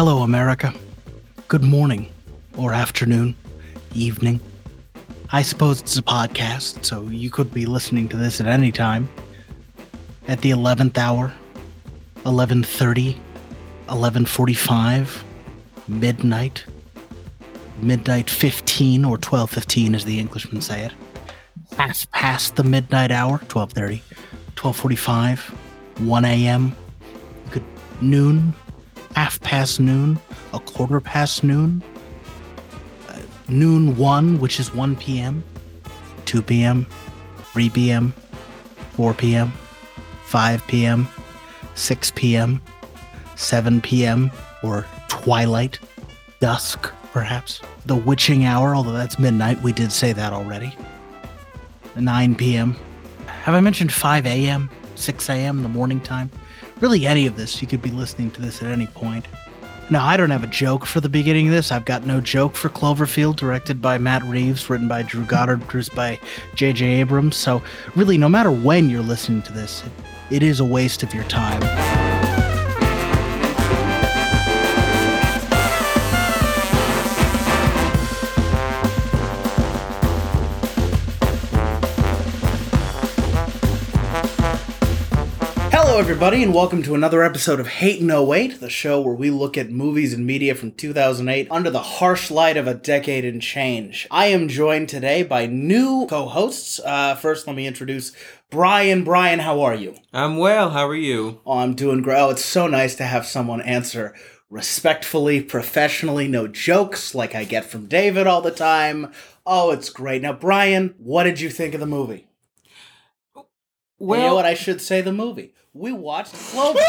Hello, America. Good morning, or afternoon, evening. I suppose it's a podcast, so you could be listening to this at any time. At the 11th hour, 11:30, 11:45, midnight, midnight 15 or 12:15 as the Englishmen say it. Half past the midnight hour, 12:30, 12:45, 1 a.m. Good noon, half past noon, a quarter past noon, uh, noon 1, which is 1 p.m., 2 p.m., 3 p.m., 4 p.m., 5 p.m., 6 p.m., 7 p.m., or twilight, dusk, perhaps. The witching hour, although that's midnight, we did say that already. 9 p.m. Have I mentioned 5 a.m., 6 a.m., the morning time? Really, any of this, you could be listening to this at any point. Now, I don't have a joke for the beginning of this. I've got no joke for Cloverfield, directed by Matt Reeves, written by Drew Goddard, produced by J.J. Abrams. So, really, no matter when you're listening to this, it, it is a waste of your time. Hello, everybody, and welcome to another episode of Hate No 08, the show where we look at movies and media from 2008 under the harsh light of a decade and change. I am joined today by new co hosts. Uh, first, let me introduce Brian. Brian, how are you? I'm well. How are you? Oh, I'm doing great. Oh, it's so nice to have someone answer respectfully, professionally, no jokes like I get from David all the time. Oh, it's great. Now, Brian, what did you think of the movie? Well, you know what I should say? The movie. We watched Clover.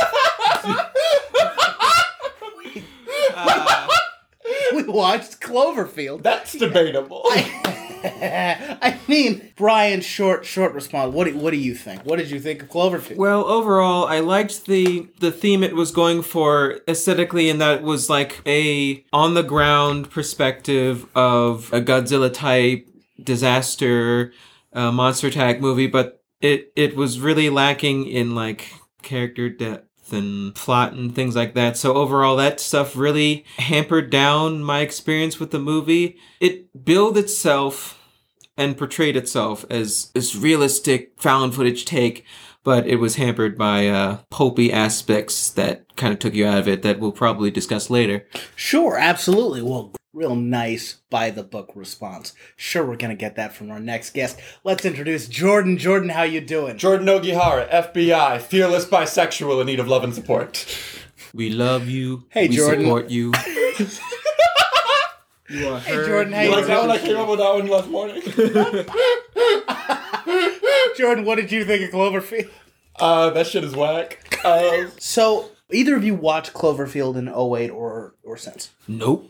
uh, we watched Cloverfield. That's debatable. I mean, Brian, short, short response. What do, what do you think? What did you think of Cloverfield? well, overall, I liked the the theme it was going for aesthetically, and that it was like a on the ground perspective of a Godzilla type disaster uh, monster attack movie, but it it was really lacking in like character depth and plot and things like that. So overall, that stuff really hampered down my experience with the movie. It billed itself and portrayed itself as this realistic found footage take, but it was hampered by uh, pulpy aspects that kind of took you out of it that we'll probably discuss later. Sure, absolutely. Well, real nice by the book response. Sure, we're gonna get that from our next guest. Let's introduce Jordan. Jordan, how you doing? Jordan Ogihara, FBI, fearless bisexual in need of love and support. We love you. Hey, we Jordan. support you. you are Hey. Jordan, how You you like that one? I came up with that one last morning. Jordan, what did you think of Cloverfield? uh, that shit is whack. Uh, So, either of you watched Cloverfield in 08 or or since? Nope.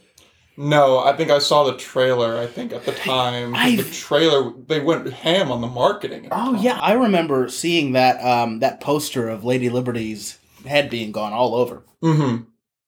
no, I think I saw the trailer. I think at the time, I've- the trailer they went ham on the marketing. at the Oh time. yeah, I remember seeing that um that poster of Lady Liberty's head being gone all over. Mm-hmm.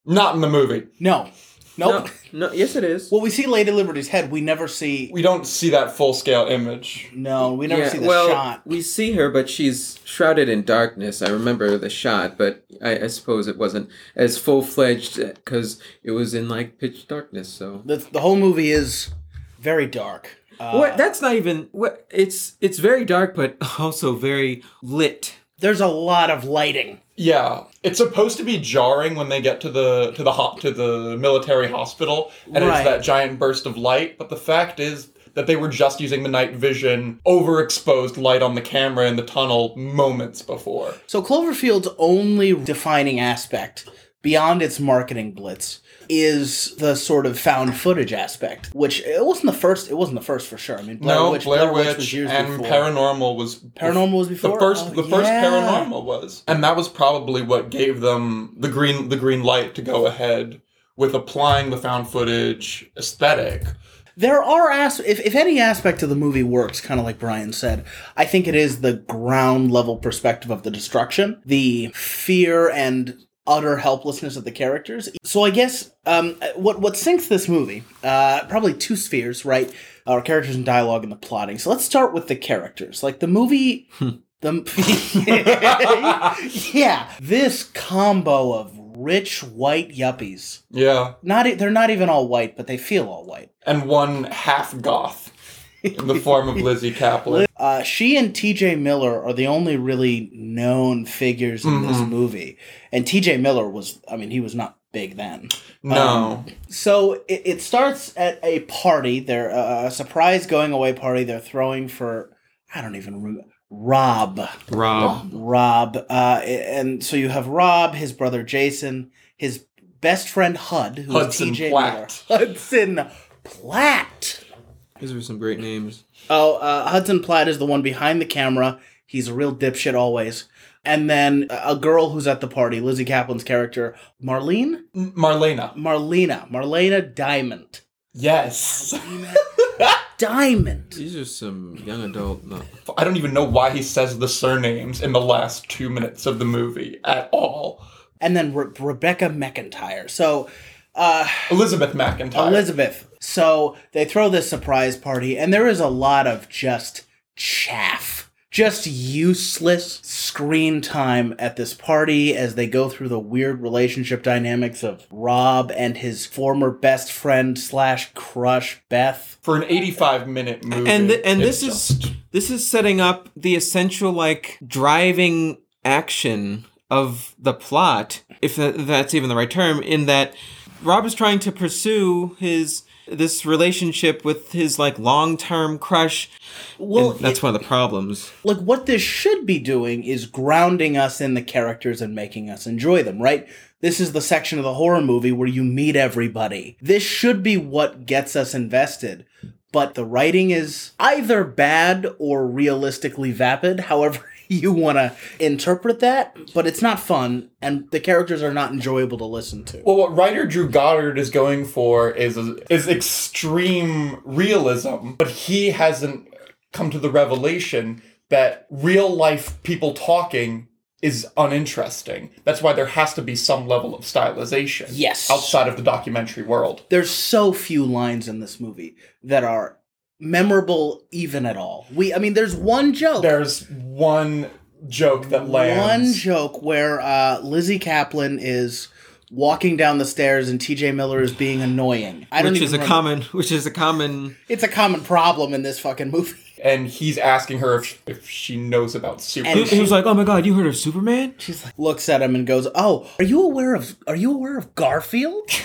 Not in the movie. No, nope. No, no, yes, it is. Well, we see Lady Liberty's head. We never see. We don't see that full scale image. No, we never see the well, shot. we see her, but she's shrouded in darkness. I remember the shot, but I, I suppose it wasn't as full fledged because it was in like pitch darkness. So The the whole movie is very dark. Uh, what? That's not even what. It's it's very dark, but also very lit. There's a lot of lighting. Yeah, it's supposed to be jarring when they get to the to the hop to the military hospital, and Right. it's that giant burst of light. But the fact is that they were just using the night vision, overexposed light on the camera in the tunnel moments before. So Cloverfield's only defining aspect beyond its marketing blitz is the sort of found footage aspect, which it wasn't the first. It wasn't the first for sure. I mean, Blair no, Witch, Blair Witch Witch, was years and before. Paranormal was Paranormal was before. the first. Oh, the first yeah. Paranormal was, and that was probably what gave them the green the green light to go ahead with applying the found footage aesthetic. There are as if, if any aspect of the movie works, kind of like Brian said, I think it is the ground level perspective of the destruction, the fear and utter helplessness of the characters. So I guess um, what what sinks this movie, uh, probably two spheres, right? Our characters and dialogue and the plotting. So let's start with the characters. Like the movie, the yeah, this combo of rich white yuppies. Yeah. Not they're not even all white, but they feel all white. And one half goth in the form of Lizzy Caplan. Uh, she and T.J. Miller are the only really known figures in this Mhm. movie, and T.J. Miller was, I mean, he was not big then. No. So it, it starts at a party. They're uh, a surprise going away party. They're throwing for I don't even remember. Rob. Rob. Rob. Uh, and so you have Rob, his brother Jason, his best friend Hud, who's Hudson TJ Platt. Miller. Hudson Platt. These are some great names. Oh, uh, Hudson Platt is the one behind the camera. He's a real dipshit always. And then a girl who's at the party, Lizzy Caplan's character, Marlene? M- Marlena. Marlena. Marlena Diamond. Yes. Diamond. These are some young adult. No. I don't even know why he says the surnames in the last two minutes of the movie at all. And then Re- Rebecca McIntyre. So, uh, Elizabeth McIntyre. Elizabeth. So they throw this surprise party, and there is a lot of just chaff, just useless screen time at this party as they go through the weird relationship dynamics of Rob and his former best friend slash crush Beth. For an 85 minute movie. And th- and it's this is this is setting up the essential like driving action of the plot, if that's even the right term. In that Rob is trying to pursue his this relationship with his like long term crush. Well, and that's one of the problems. like what this should be doing is grounding us in the characters and making us enjoy them, right? This is the section of the horror movie where you meet everybody. This should be what gets us invested. But the writing is either bad or realistically vapid, however you want to interpret that, but it's not fun and the characters are not enjoyable to listen to. Well, what writer Drew Goddard is going for is is extreme realism, but he hasn't come to the revelation that real life people talking is uninteresting. That's why there has to be some level of stylization. Yes. Outside of the documentary world. There's so few lines in this movie that are memorable even at all. We I mean there's one joke There's one joke that lands. One joke where uh, Lizzy Caplan is walking down the stairs and T.J. Miller is being annoying. I don't Which even is a remember- common which is a common It's a common problem in this fucking movie. And he's asking her if, if she knows about Superman. And he, he was like, "Oh my god, you heard of Superman?" She's like looks at him and goes, "Oh, are you aware of Are you aware of Garfield?"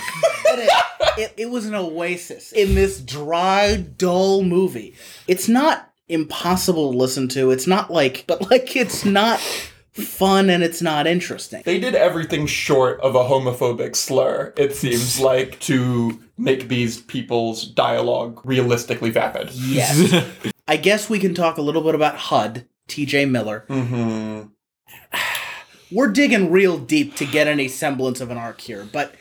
It, it, it was an oasis in this dry, dull movie. It's not impossible to listen to. It's not like, but like, it's not fun and it's not interesting. They did everything short of a homophobic slur, it seems like, to make these people's dialogue realistically vapid. Yes. I guess we can talk a little bit about HUD, TJ Miller. Mm-hmm. We're digging real deep to get any semblance of an arc here, but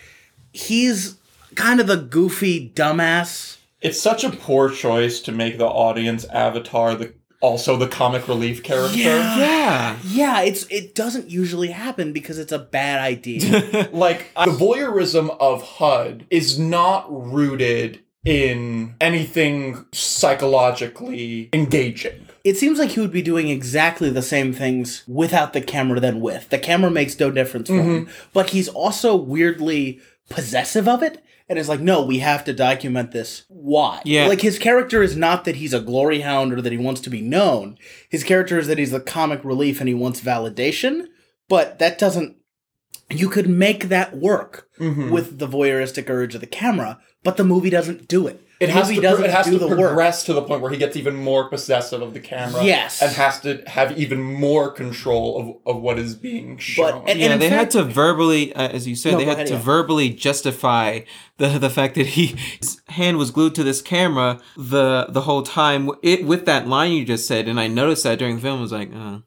he's kind of the goofy dumbass. It's such a poor choice to make the audience avatar the also the comic relief character. yeah. Yeah, it's it doesn't usually happen because it's a bad idea. Like the voyeurism of HUD is not rooted in anything psychologically engaging. it seems like he would be doing exactly the same things without the camera than with. The camera makes no difference for him, but he's also weirdly possessive of it and is like, no, we have to document this. Why? Yeah. Like his character is not that he's a glory hound or that he wants to be known. His character is that he's the comic relief and he wants validation, but that doesn't. You could make that work Mhm. with the voyeuristic urge of the camera, but the movie doesn't do it. It has to, doesn't it has do to the work. progress to the point where he gets even more possessive of the camera. Yes. And has to have even more control of, of what is being shown. and- yeah, in they had to verbally, uh, as you said, No, they had ahead, to yeah. verbally justify the the fact that he his hand was glued to this camera the the whole time. It with that line you just said, and I noticed that during the film. I was like, uh.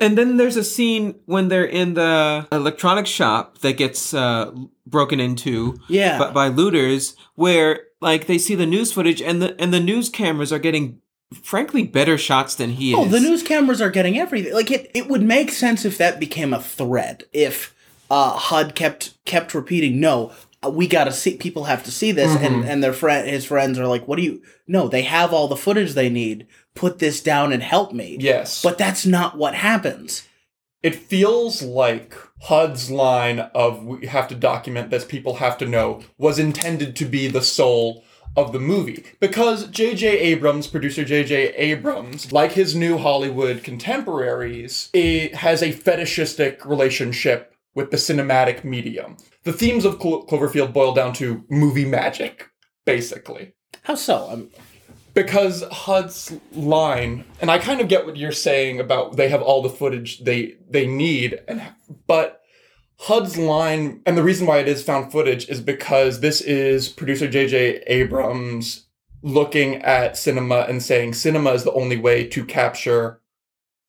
and then there's a scene when they're in the electronic shop that gets uh, broken into Yeah. by, by looters, where like they see the news footage, and the and the news cameras are getting. Frankly, better shots than he is. Oh, the news cameras are getting everything. Like it, it would make sense if that became a thread. If uh, HUD kept kept repeating, "No, uh, we got to see. People have to see this," and and their friend, his friends are like, "What do you? No, they have all the footage they need. Put this down and help me." yes. But that's not what happens. it feels like HUD's line of we have to document this, people have to know, was intended to be the soul of the movie. Because J.J. Abrams, producer J.J. Abrams, like his new Hollywood contemporaries, has a fetishistic relationship with the cinematic medium. The themes of Clo- Cloverfield boil down to movie magic, basically How so? I'm, because HUD's line, and I kind of get what you're saying about they have all the footage they they need, and but HUD's line, and the reason why it is found footage is because this is producer J.J. Abrams looking at cinema and saying cinema is the only way to capture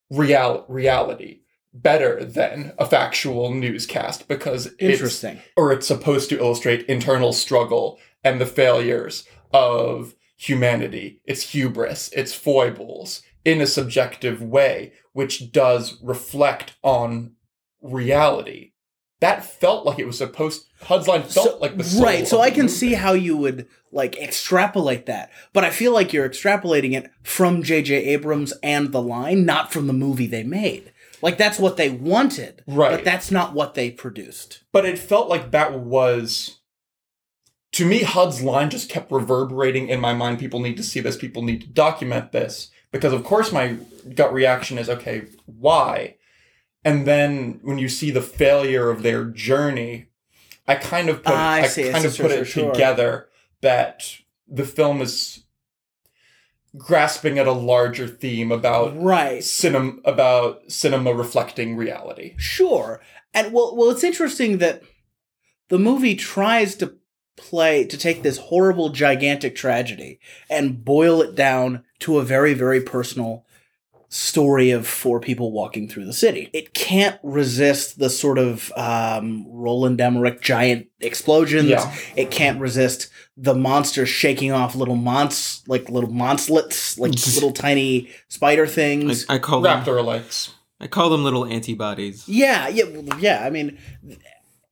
real reality better than a factual newscast because it's interesting. or it's supposed to illustrate internal struggle and the failures of humanity, its hubris, its foibles in a subjective way, which does reflect on reality. That felt like it was supposed. Hud's line felt So- like the right. So I can movie. see how you would like extrapolate that, but I feel like you're extrapolating it from J.J. Abrams and the line, not from the movie they made. Like that's what they wanted, Right. But that's not what they produced. but it felt like that was to me hud's line just kept reverberating in my mind people need to see this people need to document this because of course my gut reaction is okay why and then when you see the failure of their journey i kind of put Ah, I I, see. kind of put sure, it sure. together that the film is grasping at a larger theme about Right. cinema about cinema reflecting reality Sure. And well, well, it's interesting that the movie tries to play to take this horrible, gigantic tragedy and boil it down to a very, very personal story of four people walking through the city. It can't resist the sort of um, Roland Emmerich giant explosions. Yeah. It can't resist the monster shaking off little mons like little monslets, like little tiny spider things. I call them raptor likes I call them little antibodies. Yeah, yeah, yeah. I mean,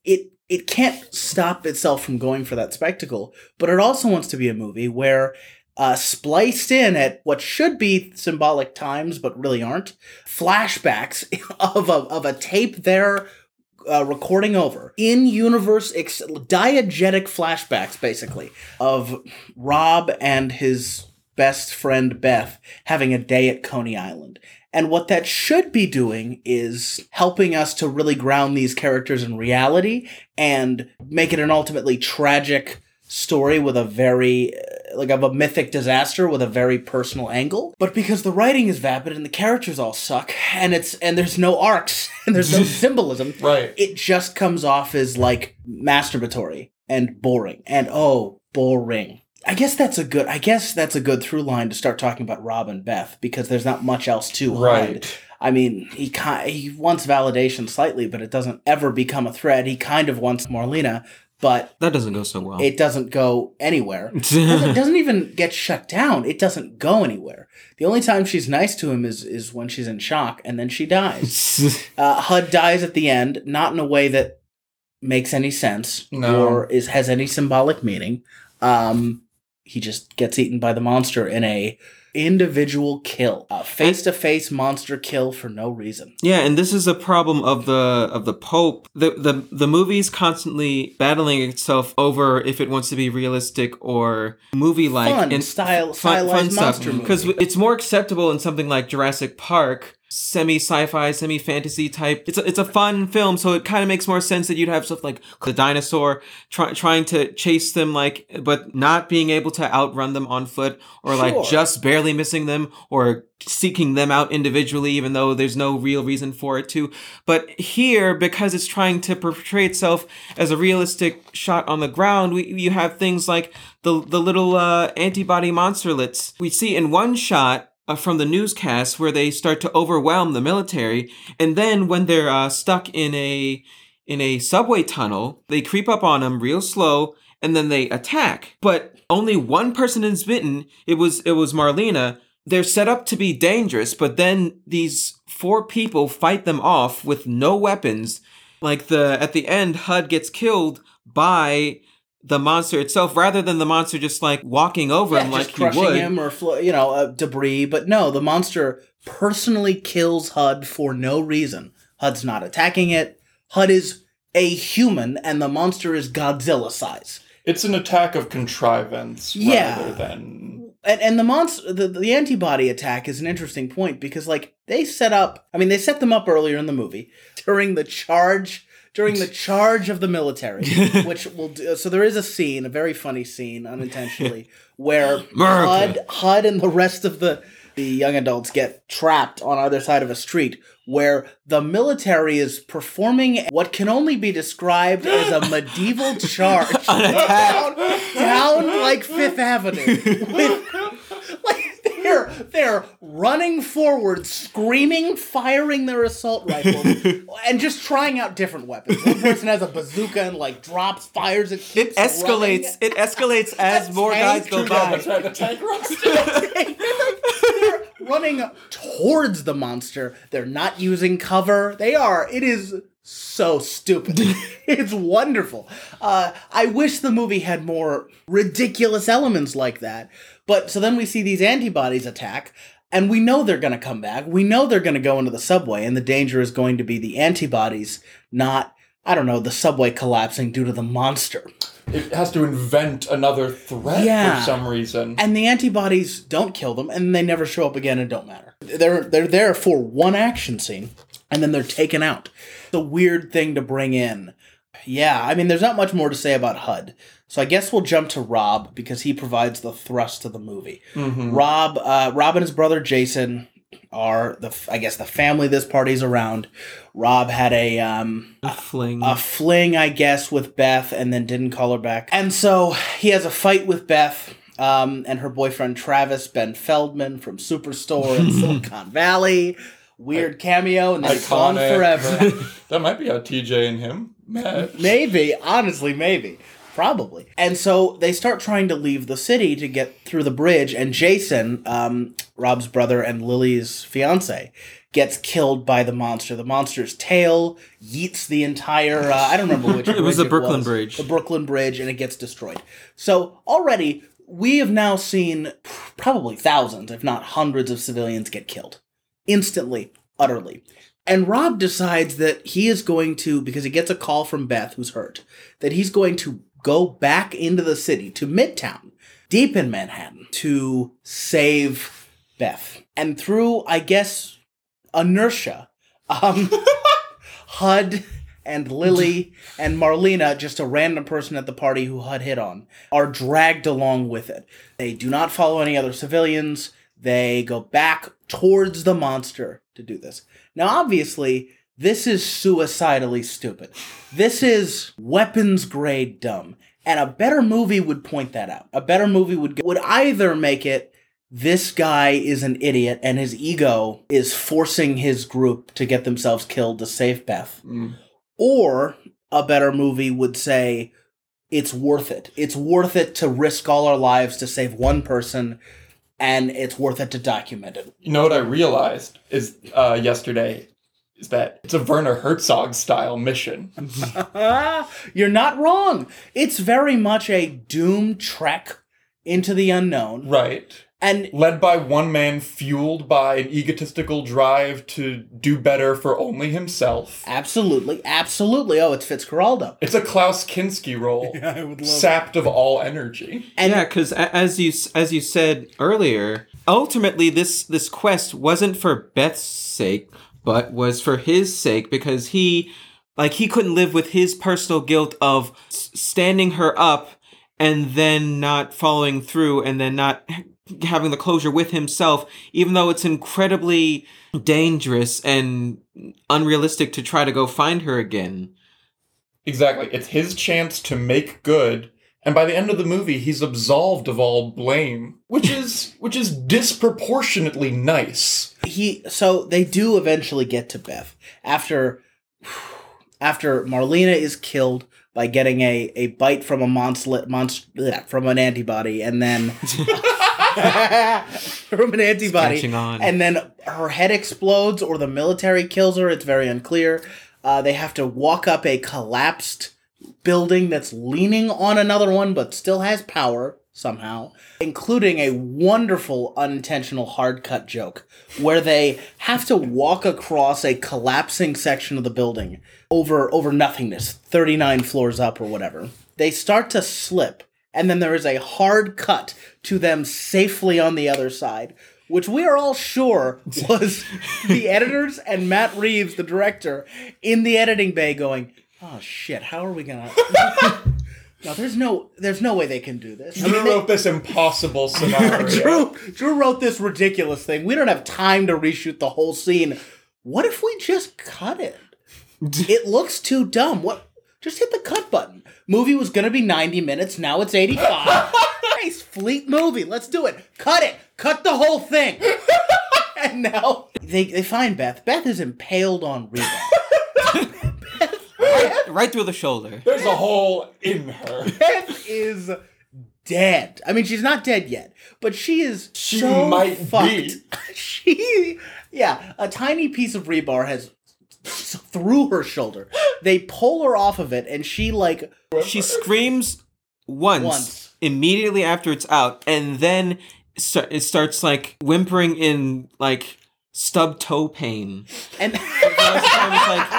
it it can't stop itself from going for that spectacle, but it also wants to be a movie where uh, spliced in at what should be symbolic times, but really aren't, flashbacks of a of a tape they're uh, recording over. In universe ex- diegetic flashbacks, basically of Rob and his best friend Beth having a day at Coney Island. And what that should be doing is helping us to really ground these characters in reality and make it an ultimately tragic story with a very uh, like of a mythic disaster with a very personal angle. But because the writing is vapid and the characters all suck and it's and there's no arcs and there's no symbolism right. it just comes off as like masturbatory and boring. And oh boring i guess that's a good i guess that's a good through line to start talking about rob and beth because there's not much else to hide right i mean he ki- he wants validation slightly but it doesn't ever become a thread he kind of wants marlena but That doesn't go so well. it doesn't go anywhere doesn't, doesn't even get shut down. It doesn't go anywhere. The only time she's nice to him is is when she's in shock, and then she dies. Uh, Hud dies at the end, not in a way that makes any sense No. or is has any symbolic meaning. Um, he just gets eaten by the monster in a individual kill, a face to face monster kill for no reason. Yeah, and this is a problem of the of the Pope. The the the movie's constantly battling itself over if it wants to be realistic or movie like Fun, style- stylized monster movie. Because it's more acceptable in something like Jurassic Park, semi sci-fi, semi fantasy type. It's a, it's a fun film, so it kind of makes more sense that you'd have stuff like the dinosaur try, trying to chase them, like but not being able to outrun them on foot, or like Sure. just barely missing them, or seeking them out individually, even though there's no real reason for it to. But here, because it's trying to portray itself as a realistic shot on the ground, we you have things like the the little uh, antibody monsterlets we see in one shot. Uh, from the newscasts where they start to overwhelm the military and then when they're uh, stuck in a in a subway tunnel they creep up on them real slow and then they attack. But only one person is bitten. It was it was marlena. They're set up to be dangerous but then these four people fight them off with no weapons. Like the at the end hud gets killed by the monster itself rather than the monster just like walking over him Yeah, like just he crushing would him or flo- you know uh, debris. But no, the monster personally kills Hud for no reason HUD's not attacking it. HUD is a human, and the monster is Godzilla size. It's an attack of contrivance Yeah. rather than And, and the monster, the, the antibody attack is an interesting point because, like, they set up. I mean, they set them up earlier in the movie during the charge, during the charge of the military, which will. Do, so there is a scene, a very funny scene, unintentionally, where America. HUD, HUD, and the rest of the the young adults get trapped on either side of a street, where the military is performing what can only be described as a medieval charge attack. down like Fifth Avenue. With, they're they're running forward, screaming, firing their assault rifles, and just trying out different weapons. One person has a bazooka and like drops, fires it. It keeps escalates. It escalates as more guys go tank- by. the tank runs. they're running towards the monster. They're not using cover. They are. It is so stupid. it's wonderful. Uh, I wish the movie had more ridiculous elements like that. But so then we see these antibodies attack, and we know they're going to come back. We know they're going to go into the subway, and the danger is going to be the antibodies, not. I don't know, the subway collapsing due to the monster. it has to invent another threat Yeah. for some reason. And the antibodies don't kill them, and they never show up again and don't matter. They're they're there for one action scene, and then they're taken out. The weird thing to bring in. Yeah, I mean, there's not much more to say about HUD. So I guess we'll jump to Rob because he provides the thrust of the movie. Rob, uh, Rob and his brother Jason are the I guess the family this party's around. Rob had a um, A fling. a fling, I guess, with Beth, and then didn't call her back. And so he has a fight with Beth um, and her boyfriend Travis Ben Feldman from Superstore in Silicon Valley. Weird cameo, and it's gone forever. that might be how TJ and him met. maybe, honestly, maybe. Probably. And so they start trying to leave the city to get through the bridge, and Jason, um, Rob's brother and Lily's fiance, gets killed by the monster. The monster's tail yeets the entire. Uh, I don't remember which. It was the Brooklyn was. Bridge. The Brooklyn Bridge, and it gets destroyed. So already we have now seen probably thousands, if not hundreds, of civilians get killed instantly, utterly. And Rob decides that he is going to, because he gets a call from Beth, who's hurt, that he's going to go back into the city to Midtown, deep in Manhattan, to save Beth. And through, I guess, inertia, um, HUD and Lily and Marlena, just a random person at the party who HUD hit on, are dragged along with it. They do not follow any other civilians. They go back towards the monster to do this. Now, obviously, this is suicidally stupid. This is weapons grade dumb. And a better movie would point that out. A better movie would would either make it this guy is an idiot and his ego is forcing his group to get themselves killed to save Beth. Or a better movie would say it's worth it. It's worth it to risk all our lives to save one person and it's worth it to document it. You know what I realized is uh, yesterday is that it's a Werner Herzog style mission. You're not wrong. It's very much a doom trek into the unknown. Right. And Led by one man fueled by an egotistical drive to do better for only himself. absolutely, absolutely. Oh, it's Fitzcarraldo. It's a Klaus Kinski role. I would love Sapped of all energy. And yeah, because as you as you said earlier, ultimately this this quest wasn't for Beth's sake, but was for his sake because he like he couldn't live with his personal guilt of standing her up and then not following through and then not having the closure with himself even though it's incredibly dangerous and unrealistic to try to go find her again Exactly. It's his chance to make good. And by the end of the movie, he's absolved of all blame, which is which is disproportionately nice. He so they do eventually get to Beth after after Marlena is killed by getting a, a bite from a monster, monster from an antibody and then from an antibody. And then her head explodes or the military kills her. It's very unclear. Uh, they have to walk up a collapsed building that's leaning on another one but still has power somehow, including a wonderful unintentional hard cut joke where they have to walk across a collapsing section of the building over over nothingness, 39 floors up or whatever. They start to slip and then there is a hard cut to them safely on the other side. Which we are all sure was the editors and Matt Reeves, the director, in the editing bay going, "Oh shit, how are we gonna?" no, there's no, there's no way they can do this. I mean, Drew they- wrote this impossible scenario. Drew, Drew wrote this ridiculous thing. We don't have time to reshoot the whole scene. What if we just cut it? It looks too dumb. What? Just hit the cut button. Movie was gonna be 90 minutes. Now it's 85. nice, fleet movie. Let's do it. Cut it. Cut the whole thing. and now they, they find Beth. Beth is impaled on rebar. right through the shoulder. There's a hole in her. Beth is dead. I mean, she's not dead yet, but she is She so might fucked. be. she, yeah, a tiny piece of rebar has through her shoulder. They pull her off of it, and she like She screams once, Once. immediately after it's out, and then sta- it starts like whimpering in like stub toe pain. and time like-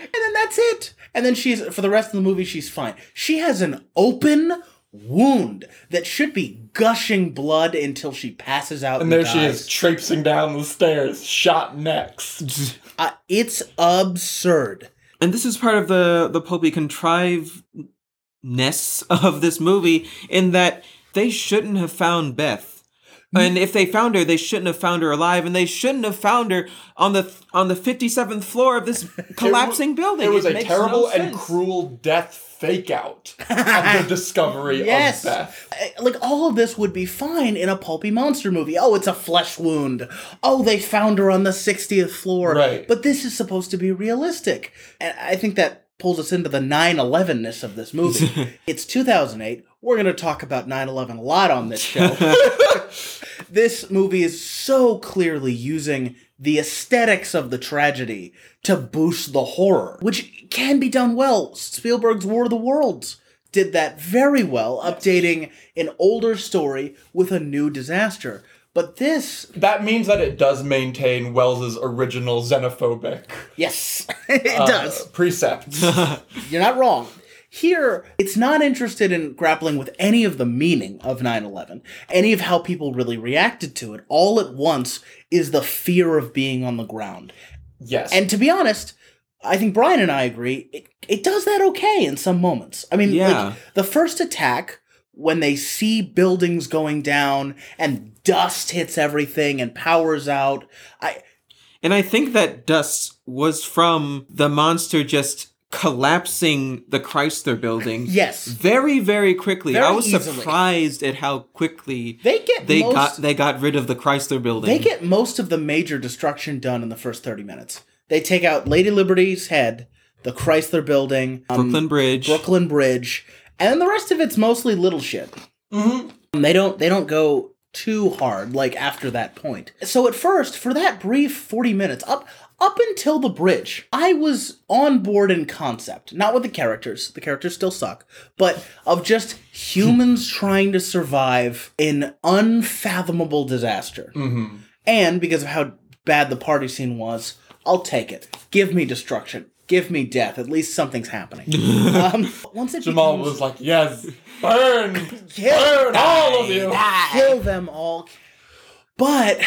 and then that's it. And then she's for the rest of the movie she's fine. She has an open wound that should be gushing blood until she passes out. And And, there she is, traipsing down the stairs, shot next. Uh, it's absurd. and this is part of the the pulpy contrivedness of this movie in that they shouldn't have found Beth. And if they found her, they shouldn't have found her alive, and they shouldn't have found her on the on the fifty seventh floor of this collapsing building. It was a makes terrible no and cruel death fake out of the discovery Yes. of Beth. Uh, Like all of this would be fine in a pulpy monster movie. Oh, it's a flesh wound. Oh, they found her on the 60th floor. Right. But this is supposed to be realistic. And I think that pulls us into the 9/11ness of this movie. it's 2008. We're going to talk about 9/11 a lot on this show. this movie is so clearly using the aesthetics of the tragedy to boost the horror, which can be done well. Spielberg's War of the Worlds did that very well, updating an older story with a new disaster. But this, That means that it does maintain Wells's original xenophobic yes, it uh, does. precepts. You're not wrong. Here, it's not interested in grappling with any of the meaning of 9 11, any of how people really reacted to it. All at once is the fear of being on the ground. yes. And to be honest, I think Brian and I agree, it, it does that okay in some moments. I mean, Yeah. like, the first attack, when they see buildings going down and dust hits everything and powers out, I, And I think that dust was from the monster just collapsing the Chrysler building. yes, Very, very quickly. Very I was easily. surprised at how quickly they get they most, got they got rid of the Chrysler building. They get most of the major destruction done in the first 30 minutes. They take out Lady Liberty's head, the Chrysler building, um, Brooklyn Bridge. Brooklyn Bridge, and then the rest of it's mostly little shit. Mhm. They don't they don't go too hard like after that point. So at first, for that brief 40 minutes, up up until the bridge, I was on board in concept, not with the characters. The characters still suck, but of just humans trying to survive an unfathomable disaster. Mhm. And because of how bad the party scene was, I'll take it. Give me destruction. Give me death. At least something's happening. um, once it Jamal becomes- was like, yes, burn, Kill- burn all of you. kill them all. But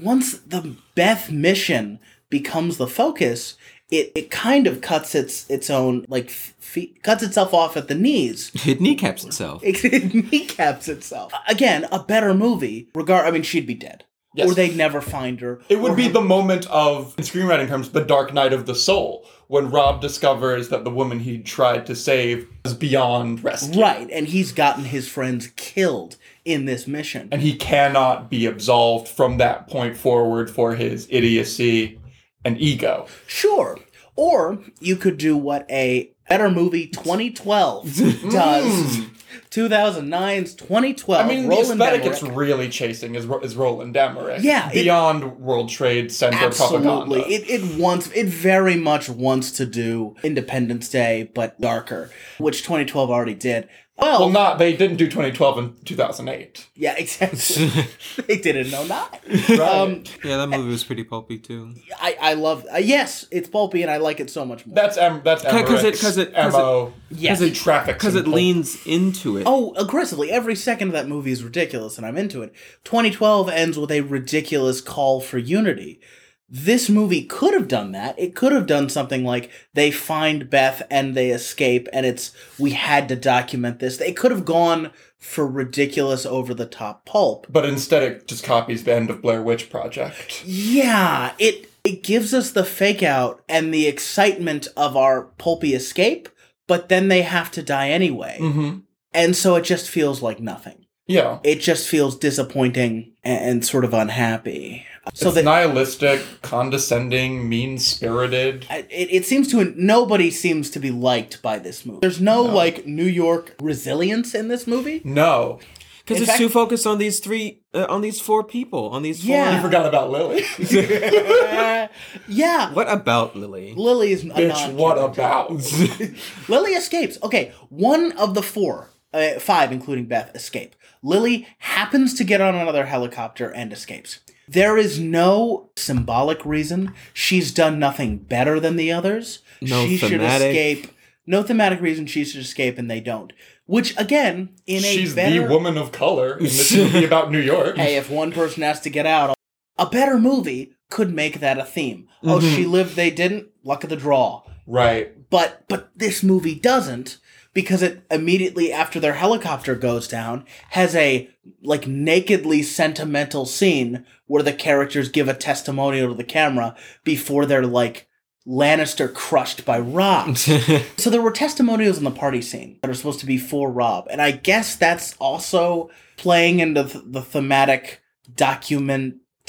once the Beth mission becomes the focus, it, it kind of cuts its its own like feet, cuts itself off at the knees. It kneecaps itself. It kneecaps itself. Again, a better movie. Regard, I mean, she'd be dead, Yes. or they'd never find her. It would be her- the moment of, in screenwriting terms, the dark night of the soul, when Rob discovers that the woman he tried to save is beyond rescue. right, and he's gotten his friends killed in this mission. And he cannot be absolved from that point forward for his idiocy and ego. Sure. Or you could do what a better movie 2012 does mm. 2009's 2012. I mean, the aesthetic it's really chasing is is Roland Emmerich. Yeah, it- beyond World Trade Center Absolutely. propaganda. It, it wants, it very much wants to do Independence Day, but darker, which 2012 already did. Well, well, not they didn't do 2012 and 2008. yeah, exactly. they did it in 09. Right. Um, Yeah, that movie was pretty pulpy too. I, I love, uh, yes, it's pulpy and I like it so much more. that's M. That's Cause it- cause it- cause it- mo. Yes. he traffics Because it leans into it. Oh, aggressively. Every second of that movie is ridiculous, and I'm into it. 2012 ends with a ridiculous call for unity. This movie could have done that. It could have done something like they find Beth and they escape, and it's we had to document this. They could have gone for ridiculous, over the top pulp. But instead, it just copies the end of Blair Witch Project. Yeah, it it gives us the fake out and the excitement of our pulpy escape, but then they have to die anyway. Mm-hmm. And so it just feels like nothing. Yeah. it just feels disappointing and, and sort of unhappy. So it's that nihilistic, condescending, mean spirited. it, it seems to nobody seems to be liked by this movie. There's no, No. like New York resilience in this movie. No. Because it's fact- too focused on these three, uh, on these four people, on these four. Yeah. You forgot about Lily. yeah, What about Lily? Lily is a Bitch, what about? Lily escapes. Okay, one of the four, uh, five including Beth, escape. Lily happens to get on another helicopter and escapes. There is no symbolic reason. She's done nothing better than the others. No she should escape. No thematic reason she should escape, and they don't. Which again, in a She's better the woman of color in this movie about New York. hey, if one person has to get out, a better movie could make that a theme. Oh, Mhm. she lived, they didn't. Luck of the draw Right. but but this movie doesn't because it immediately after their helicopter goes down has a like nakedly sentimental scene where the characters give a testimonial to the camera before they're like Lannister crushed by Rob. so there were testimonials in the party scene that are supposed to be for Rob, and I guess that's also playing into th- the thematic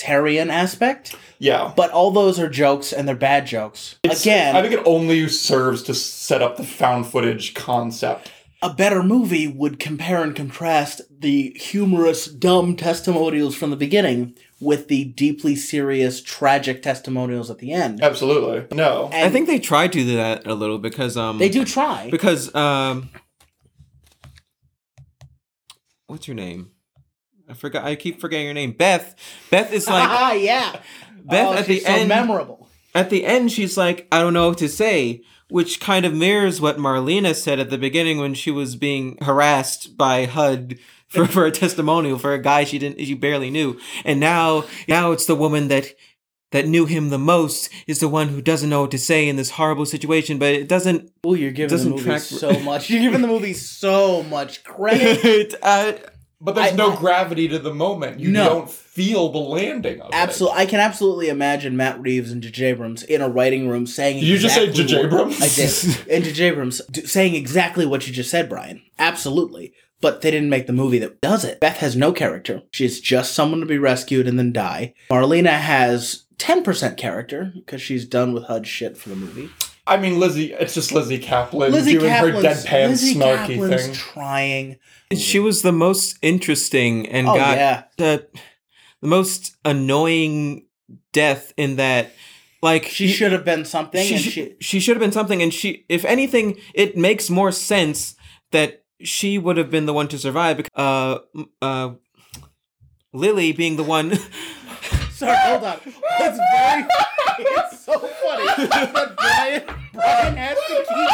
documentarian aspect. Yeah. But all those are jokes, and they're bad jokes. It's- Again, I think it only serves to set up the found footage concept. a better movie would compare and contrast the humorous, dumb testimonials from the beginning with the deeply serious, tragic testimonials at the end. Absolutely. No. And I think they tried to do that a little because um they do try. because um what's your name? I forgot. I keep forgetting your name. Beth. Beth is like ah, yeah. Beth oh, at the so end- memorable. at the end. She's like, I don't know what to say, which kind of mirrors what Marlena said at the beginning when she was being harassed by HUD. For, for a testimonial for a guy she didn't she barely knew and now now it's the woman that that knew him the most is the one who doesn't know what to say in this horrible situation but it doesn't Oh, you're giving the doesn't movie track- so much. You're giving the movie so much credit. uh, But there's I- no I- gravity to the moment. You No. don't feel the landing of Absolutely, I can absolutely imagine Matt Reeves and J.J. Abrams in a writing room saying. Did you just say exactly J.J. Abrams? I did. And J.J. Abrams d- saying exactly what you just said, Brian. Absolutely. But they didn't make the movie that does it. Beth has no character. She's just someone to be rescued and then die. Marlena has 10% character because she's done with HUD shit for the movie. I mean, Lizzy. It's just Lizzy Caplan Lizzy doing Caplan's, her deadpan, Lizzy snarky Caplan's thing. trying. she was the most interesting and Oh, got yeah. the the most annoying death in that like She should have been something. she, and sh- she, she should have been something and she if anything it makes more sense that she would have been the one to survive because uh uh lily being the one Sorry, hold on. It's very. It's so funny that Brian Brian has to keep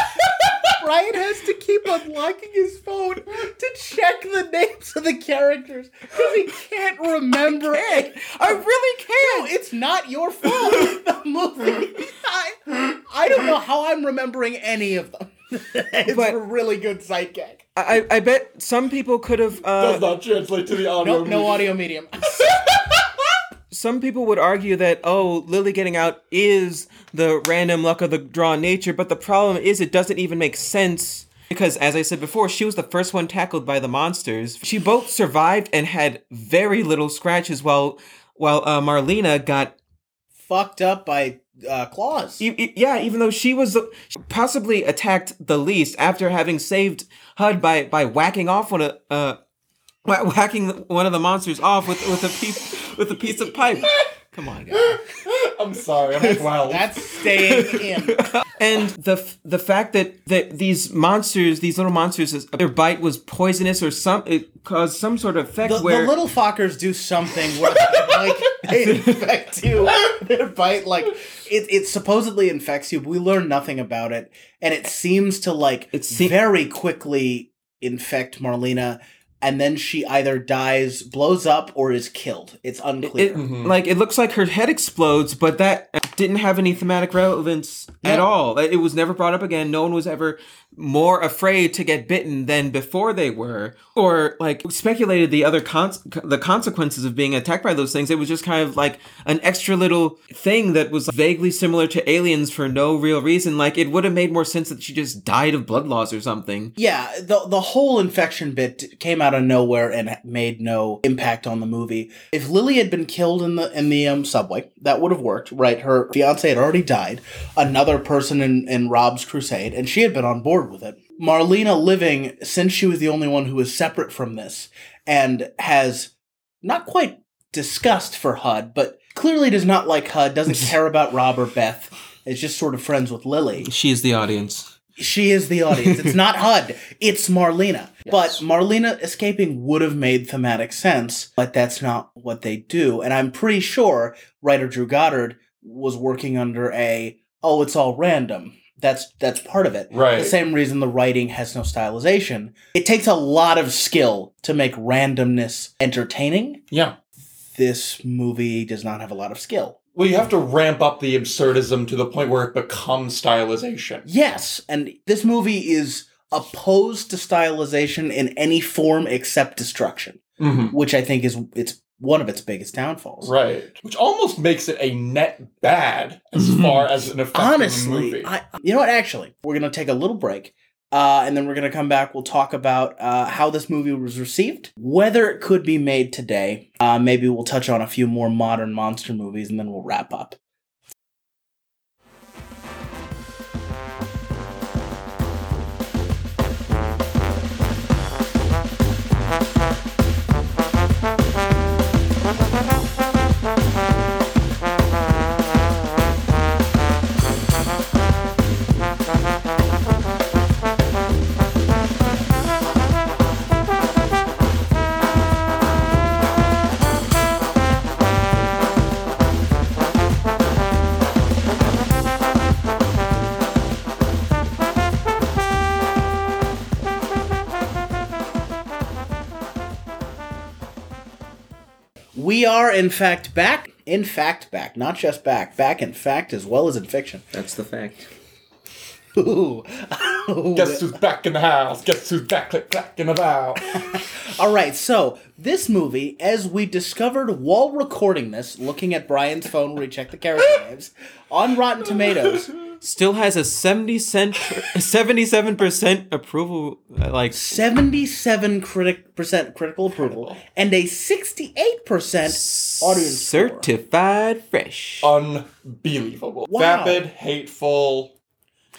Brian has to keep unlocking his phone to check the names of the characters because he can't remember. it. i really can't No, it's not your fault. The movie. I, I don't know how I'm remembering any of them. it's But- a really good sight gag. i i bet some people could have uh Does not translate to the audio. No, no audio medium. some people would argue that oh lily getting out is the random luck of the draw nature but the problem is it doesn't even make sense because as i said before she was the first one tackled by the monsters she both survived and had very little scratches while while uh, marlena got Fucked up by uh, claws. E- e- yeah, even though she was possibly attacked the least after having saved Hud by by whacking off one of uh whacking one of the monsters off with with a piece with a piece of pipe. Come on, guys. I'm sorry, I'm 12. That's staying in. And the f- the fact that that these monsters, these little monsters, their bite was poisonous or some it caused some sort of effect The, the where little fuckers do something where like they infect you. Their bite like it, it supposedly infects you, but we learn nothing about it, and it seems to like It se- very quickly infect Marlena, and then she either dies, blows up, or is killed. It's unclear. it like it looks like her head explodes, but that didn't have any thematic relevance at all. It was never brought up again. No one was ever more afraid to get bitten than before they were, or like speculated the other cons- the consequences of being attacked by those things. It was just kind of like an extra little thing that was vaguely similar to aliens for no real reason. Like it would have made more sense that she just died of blood loss or something. Yeah, the the whole infection bit came out of nowhere and made no impact on the movie. If Lily had been killed in the in the um, subway, that would have worked, right? Her fiance had already died, another person in in Rob's crusade, and she had been on board with it. Marlena living since she was the only one who was separate from this and has not quite disgust for Hud, but clearly does not like Hud, doesn't care about Rob or Beth. Is just sort of friends with Lily She is the audience. She is the audience. It's not HUD. It's Marlena. But Marlena escaping would have made thematic sense, but that's not what they do. And I'm pretty sure writer Drew Goddard was working under a oh, it's all random. That's that's part of it. Right. The same reason the writing has no stylization. It takes a lot of skill to make randomness entertaining. Yeah. This movie does not have a lot of skill. Well, you have to ramp up the absurdism to the point where it becomes stylization. Yes, and this movie is opposed to stylization in any form except destruction, Mm-hmm. which I think is it's one of its biggest downfalls. Right. Which almost makes it a net bad as Mhm. far as an effect Honestly, movie. I you know what? Actually, we're gonna take a little break. Uh, and then we're going to come back. We'll talk about uh, how this movie was received, whether it could be made today. Uh, maybe we'll touch on a few more modern monster movies, and then we'll wrap up. Are, in fact, back. In fact, back. Not just back. Back in fact as well as in fiction. That's the fact. Ooh. Guess who's back in the house? Guess who's back, click, clack in about? All right, so this movie, as we discovered while recording this, looking at Brian's phone where he checked the character names, on Rotten Tomatoes, Still has a 70 cent 77% approval uh, like 77 critic percent critical approval and a 68% audience score. certified fresh. Unbelievable. Wow. Vapid, hateful.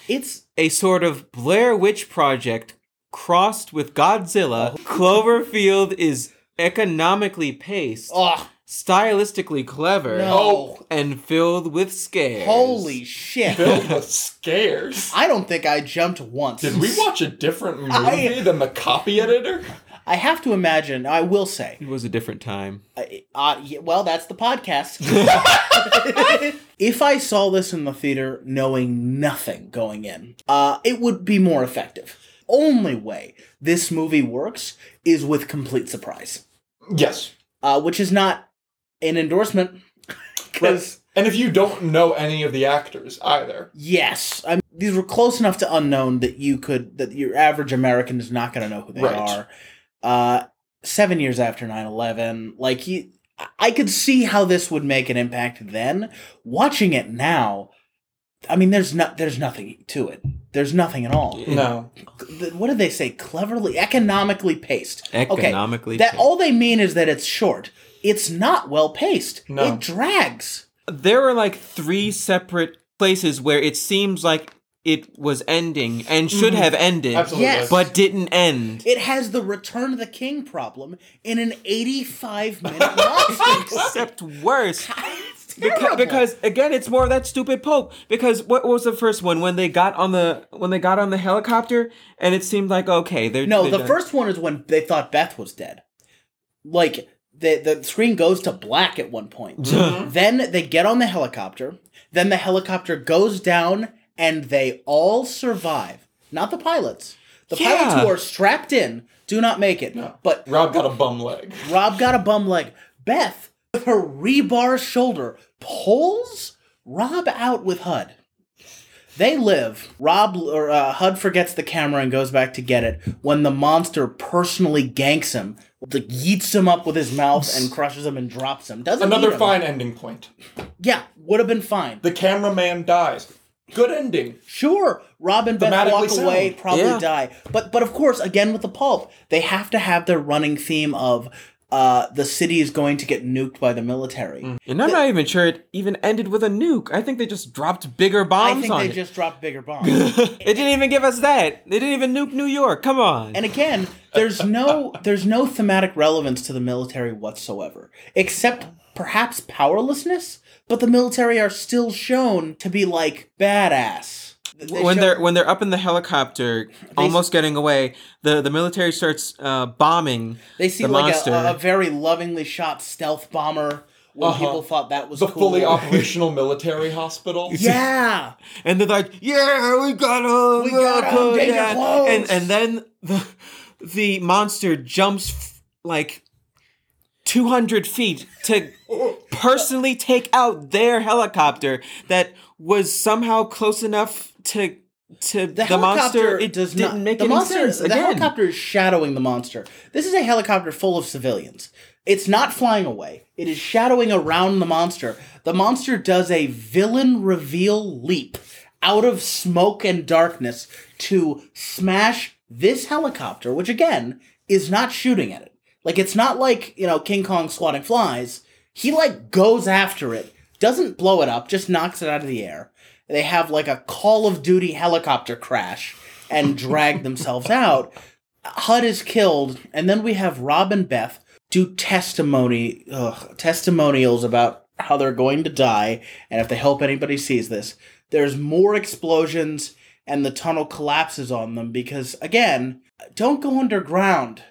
It's a sort of Blair Witch project crossed with Godzilla. Cloverfield is economically paced, oh, stylistically clever, no. and filled with scares. Holy shit. Filled with scares. I don't think I jumped once. Did we watch a different movie I- than the copy editor? I have to imagine, I will say, It was a different time. Uh, yeah, well, that's the podcast. if I saw this in the theater knowing nothing going in, uh, it would be more effective. Only way this movie works is with complete surprise, Yes. uh, which is not an endorsement. Because And if you don't know any of the actors either. yes, I mean, these were close enough to unknown that you could that your average American is not going to know who they Right. are. Uh, seven years after 9-11, like you, I could see how this would make an impact then. Watching it now, I mean, there's not there's nothing to it. There's nothing at all. No. What did they say? Cleverly, economically paced. Economically that paced. all they mean is that it's short. It's not well paced. No. It drags. There are like three separate places where it seems like it was ending and should mm-hmm. have ended, Absolutely. Yes. but didn't end. It has the Return of the King problem in an 85 minute monster. Except worse. It's Because, because again, it's more of that stupid Pope. Because what was the first one when they got on the when they got on the helicopter and it seemed like okay, they're No, they're the done. first one is when they thought Beth was dead. Like the the screen goes to black at one point. Mhm. then they get on the helicopter. Then the helicopter goes down, and they all survive. Not the pilots. The pilots who are strapped in do not make it. But Rob got a bum leg. Rob got a bum leg. Beth, with her rebar shoulder, pulls Rob out with HUD. They live. Rob or uh, HUD forgets the camera and goes back to get it when the monster personally ganks him, like yeets him up with his mouth and crushes him and drops him. Doesn't Another him. fine ending point. Yeah, would have been fine. The cameraman dies. Good ending. Sure, Rob and Beth Thematically walk away, probably Yeah. die. But but of course, again with the pulp, they have to have their running theme of uh, the city is going to get nuked by the military. and I'm not even sure it even ended with a nuke. I think they just dropped bigger I bombs think on they it. just dropped bigger bombs. it didn't even give us that. They didn't even nuke New York. Come on. and again, there's no there's no thematic relevance to the military whatsoever, except perhaps powerlessness. But the military are still shown to be like badass. They when show- they're when they're up in the helicopter, almost getting away, the the military starts uh, bombing. they see the like monster. a, a very lovingly shot stealth bomber when Uh-huh. people thought that was The cool. fully operational military hospital. Yeah. and they're like, "Yeah, we got him, We got him, danger yeah." close. And and then the the monster jumps f- like two hundred feet to personally take out their helicopter that was somehow close enough to to The, the, helicopter monster. It does didn't not make the any monster, sense. The Again, helicopter is shadowing the monster. This is a helicopter full of civilians. It's not flying away. It is shadowing around the monster. The monster does a villain reveal leap out of smoke and darkness to smash this helicopter, which again is not shooting at it. Like it's not like, you know, King Kong swatting flies. He like goes after it, doesn't blow it up, just knocks it out of the air. They have like a Call of Duty helicopter crash and drag themselves out. HUD is killed, and then we have Rob and Beth do testimony ugh, testimonials about how they're going to die, and if they hope anybody sees this. There's more explosions, and the tunnel collapses on them because again, don't go underground.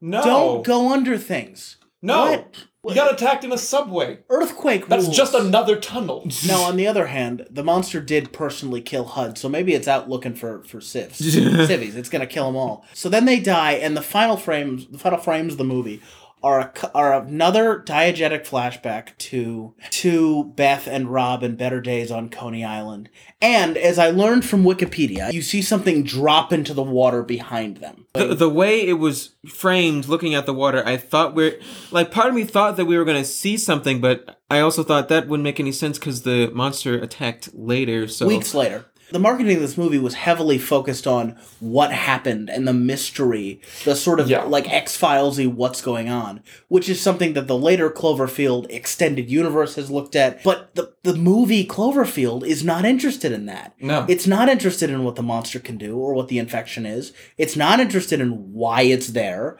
No. Don't go under things. No. What? You got attacked in a subway. Earthquake That's rules. just another tunnel. Now, on the other hand, the monster did personally kill HUD, so maybe it's out looking for for civs, civvies. It's gonna kill them all. So then they die, and the final frames, the final frames of the movie are a, are another diegetic flashback to to Beth and Rob and Better Days on Coney Island. And as I learned from Wikipedia, you see something drop into the water behind them. the, the way it was framed looking at the water i thought we're like part of me thought that we were going to see something but i also thought that wouldn't make any sense because the monster attacked later so weeks later. The marketing of this movie was heavily focused on what happened and the mystery, the sort of Yeah. like X Filesy what's going on, which is something that the later Cloverfield extended universe has looked at. But the the movie Cloverfield is not interested in that. No. It's not interested in what the monster can do or what the infection is. It's not interested in why it's there.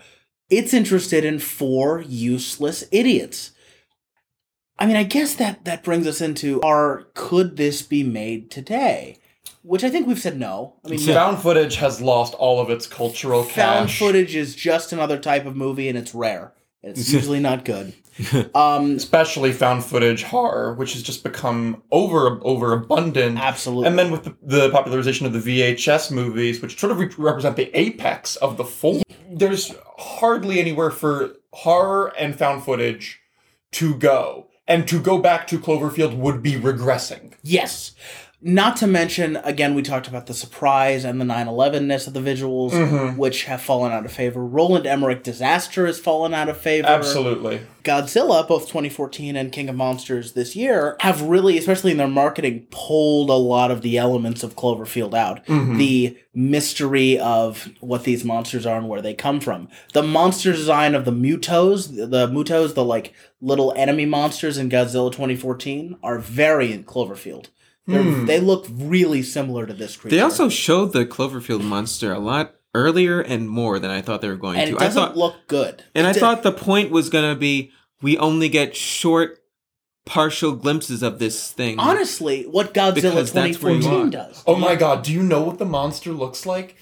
It's interested in four useless idiots. I mean, I guess that that brings us into our could this be made today? Which I think we've said no. I mean, no. Found footage has lost all of its cultural found cash. footage is just another type of movie, and it's rare. It's usually not good. Um, especially found footage horror, which has just become over overabundant. absolutely. And then with the, the popularization of the VHS movies, which sort of re- represent the apex of the form, there's hardly anywhere for horror and found footage to go. And to go back to Cloverfield would be regressing. Yes. Not to mention, again, we talked about the surprise and the 9 11 ness of the visuals, mm-hmm. which have fallen out of favor. Roland Emmerich Disaster has fallen out of favor. Absolutely. Godzilla, both 2014 and King of Monsters this year, have really, especially in their marketing, pulled a lot of the elements of Cloverfield out. Mm-hmm. The mystery of what these monsters are and where they come from. The monster design of the Mutos, the Mutos, the like little enemy monsters in Godzilla 2014, are very in Cloverfield. They're, Hmm. They look really similar to this creature. They also showed the Cloverfield monster a lot earlier and more than I thought they were going and to. it I doesn't thought, look good. and I It- thought the point was gonna be we only get short, partial glimpses of this thing. honestly, what Godzilla Because that's where you 2014 are. does. Oh my god, do you know what the monster looks like?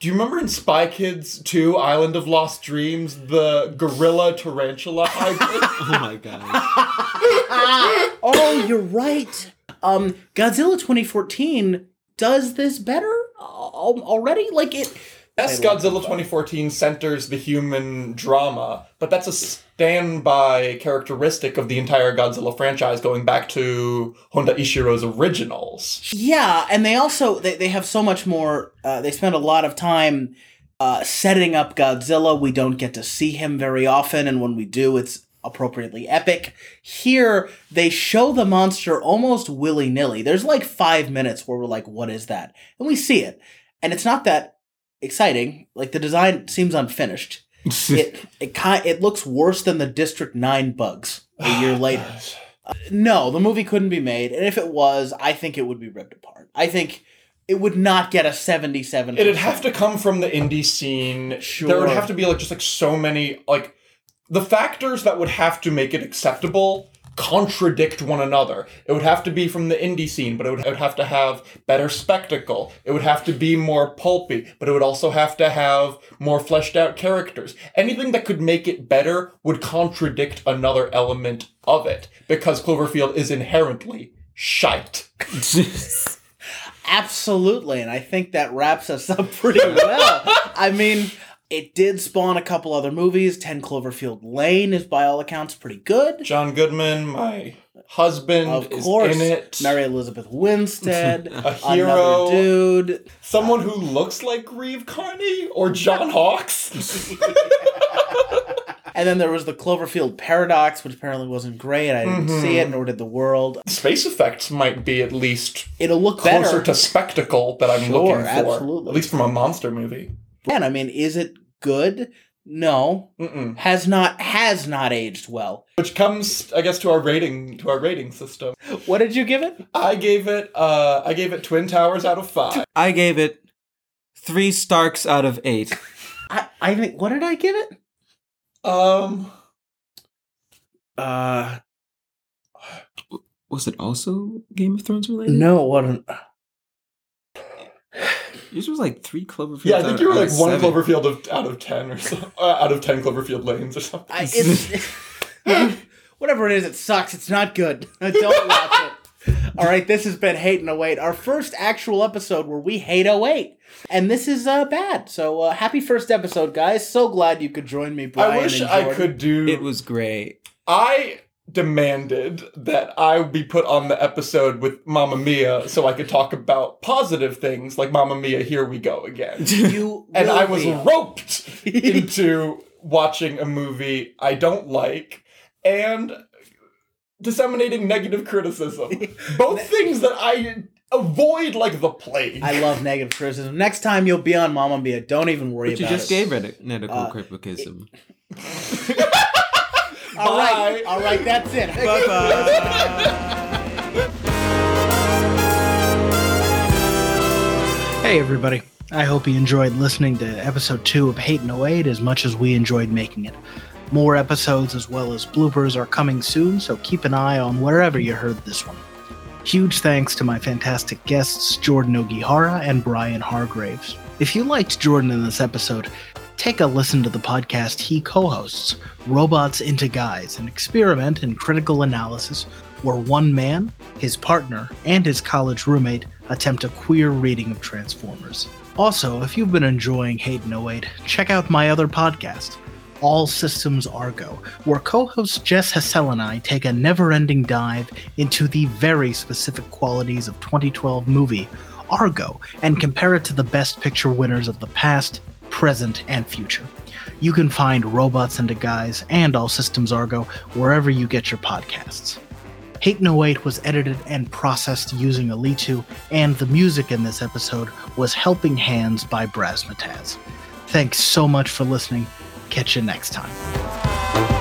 Do you remember in Spy Kids 2, Island of Lost Dreams, the gorilla tarantula hybrid? oh my god! oh, you're right. Um, Godzilla 2014 does this better already. Like it. yes, Godzilla 2014 centers the human drama, but that's a standby characteristic of the entire Godzilla franchise going back to Honda Ishiro's originals. Yeah, and they also they, they have so much more. Uh, they spend a lot of time uh, setting up Godzilla. We don't get to see him very often, and when we do, it's appropriately epic. Here, they show the monster almost willy nilly. There's like five minutes where we're like, "What is that?" and we see it, and it's not that exciting. Like the design seems unfinished. it it it looks worse than the District Nine bugs a oh, year later. Uh, no, the movie couldn't be made, and if it was, I think it would be ripped apart. I think it would not get a seventy-seven. It'd have to come from the indie scene. There would have to be like just like so many like the factors that would have to make it acceptable contradict one another. It would have to be from the indie scene, but it would, it would have to have better spectacle. It would have to be more pulpy, but it would also have to have more fleshed out characters. Anything that could make it better would contradict another element of it because Cloverfield is inherently shite. Absolutely, and I think that wraps us up pretty well. I mean, it did spawn a couple other movies. Ten Cloverfield Lane is, by all accounts, pretty good. John Goodman, my husband, Of is course, in it. Mary Elizabeth Winstead, a hero, another dude. someone who looks like Reeve Carney or John Hawks. And then there was the Cloverfield Paradox, which apparently wasn't great. I didn't see it, mm-hmm. nor did the world. Space effects might be at least It'll look closer better. to spectacle that I'm Sure, looking for. absolutely. At least from a monster movie. And I mean, is it good? No, Mm-mm. has not has not aged well. Which comes, I guess, to our rating to our rating system. What did you give it? I gave it uh I gave it Twin Towers out of five. I gave it three Starks out of eight. I, I think what did I give it? Um Uh, Was it also Game of Thrones related? no, what? An, Yours was like three Cloverfield. Yeah, I think you were like one seven. Cloverfield of, out of ten or so uh, out of ten Cloverfield lanes or something. I, it's whatever it is. It sucks. It's not good. Don't watch it. All right, this has been Hate and 08, our first actual episode where we hate 08. And this is uh, bad. So uh, happy first episode, guys. So glad you could join me, Brian. I wish and I could do It was great. I demanded that I be put on the episode with Mamma Mia so I could talk about positive things like Mamma Mia, here we go again. You and I was be. roped into watching a movie I don't like and disseminating negative criticism. Both things that I avoid like the plague. I love negative criticism. Next time you'll be on Mama Mia. Don't even worry But about it. you just it. gave it medical Uh, criticism. All right, Bye. all right, that's it. Bye bye. Hey, everybody. I hope you enjoyed listening to episode two of Hate and 08 as much as we enjoyed making it. More episodes as well as bloopers are coming soon, so keep an eye on wherever you heard this one. Huge thanks to my fantastic guests, Jordan Ogihara and Brian Hargraves. If you liked Jordan in this episode, take a listen to the podcast he co hosts, Robots into Guys, an experiment in critical analysis where one man, his partner, and his college roommate attempt a queer reading of Transformers. Also, if you've been enjoying and 08, check out my other podcast, All Systems Argo, where co host Jess Hassel and I take a never ending dive into the very specific qualities of 2012 movie Argo and compare it to the best picture winners of the past, present, and future. You can find Robots into Guys and All Systems Argo wherever you get your podcasts. Hate No 08 was edited and processed using Alitu, and the music in this episode was Helping Hands by Brasmataz. Thanks so much for listening. Catch you next time.